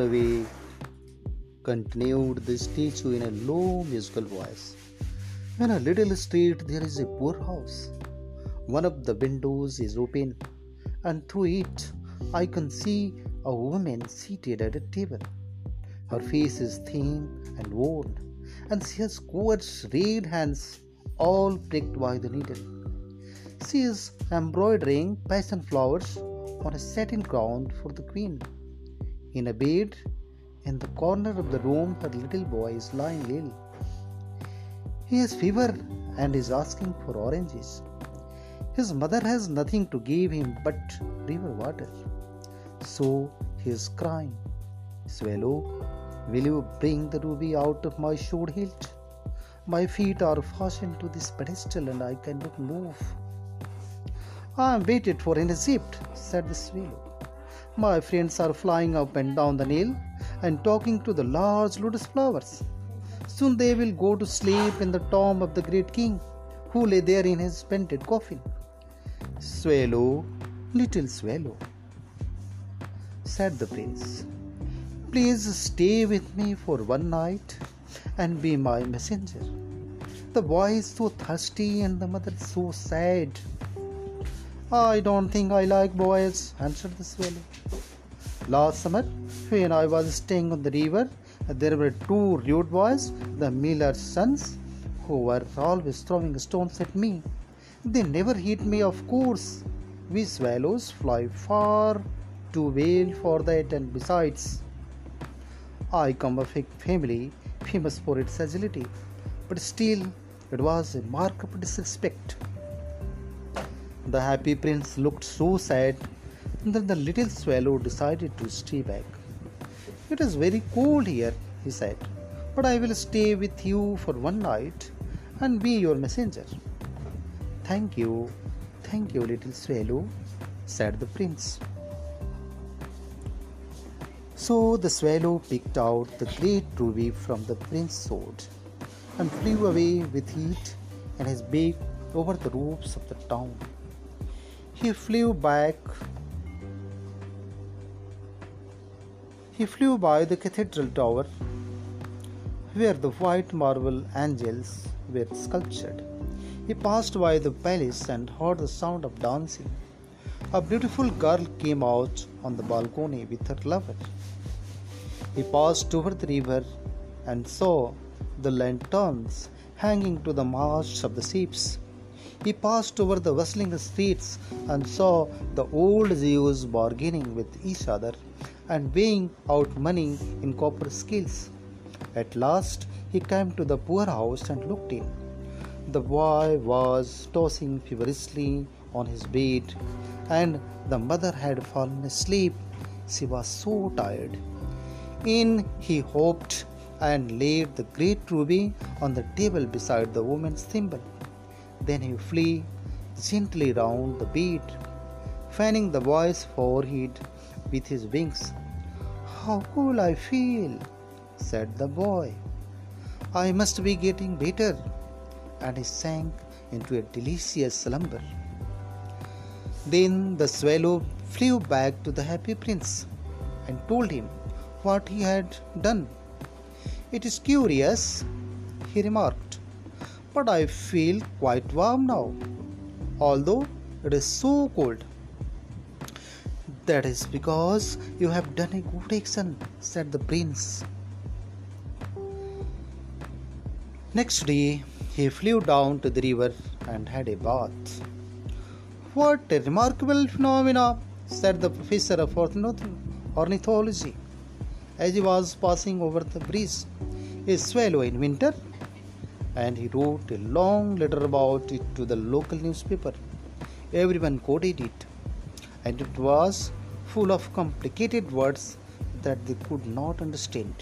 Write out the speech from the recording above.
away, continued the statue in a low musical voice. In a little street, there is a poor house. One of the windows is open, and through it, I can see a woman seated at a table. Her face is thin and worn, and she has coarse red hands, all pricked by the needle. She is embroidering passion flowers on a satin ground for the queen. In a bed in the corner of the room, her little boy is lying ill. He has fever and is asking for oranges. His mother has nothing to give him but river water. So he is crying, Swallow, will you bring the ruby out of my sword hilt? My feet are fastened to this pedestal and I cannot move. I am waited for in Egypt, said the swallow. My friends are flying up and down the Nile and talking to the large lotus flowers. Soon they will go to sleep in the tomb of the great king, who lay there in his painted coffin. Swallow, little swallow, said the prince, please stay with me for one night and be my messenger. The boy is so thirsty and the mother so sad. I don't think I like boys, answered the swallow. Last summer, when I was staying on the river, there were two rude boys, the miller's sons, who were always throwing stones at me. They never hit me, of course. We swallows fly far too well for that, and besides, I come of a family famous for its agility, but still, it was a mark of disrespect. The happy prince looked so sad that the little swallow decided to stay back. It is very cold here, he said, but I will stay with you for one night and be your messenger. Thank you, thank you, little swallow, said the prince. So the swallow picked out the great ruby from the prince's sword and flew away with it and his beak over the roofs of the town. He flew back. He flew by the cathedral tower where the white marble angels were sculptured. He passed by the palace and heard the sound of dancing. A beautiful girl came out on the balcony with her lover. He passed over the river and saw the lanterns hanging to the masts of the ships. He passed over the bustling streets and saw the old Jews bargaining with each other and weighing out money in copper scales. At last he came to the poor house and looked in. The boy was tossing feverishly on his bed, and the mother had fallen asleep. She was so tired. In he hopped and laid the great ruby on the table beside the woman's thimble. Then he flew gently round the bed, fanning the boy's forehead with his wings. How cool I feel, said the boy. I must be getting better. And he sank into a delicious slumber. Then the swallow flew back to the happy prince and told him what he had done. It is curious, he remarked, but I feel quite warm now, although it is so cold. That is because you have done a good action, said the prince. Next day, he flew down to the river and had a bath. What a remarkable phenomena, said the professor of ornithology as he was passing over the bridge. A swallow in winter, and he wrote a long letter about it to the local newspaper. Everyone quoted it, and it was full of complicated words that they could not understand.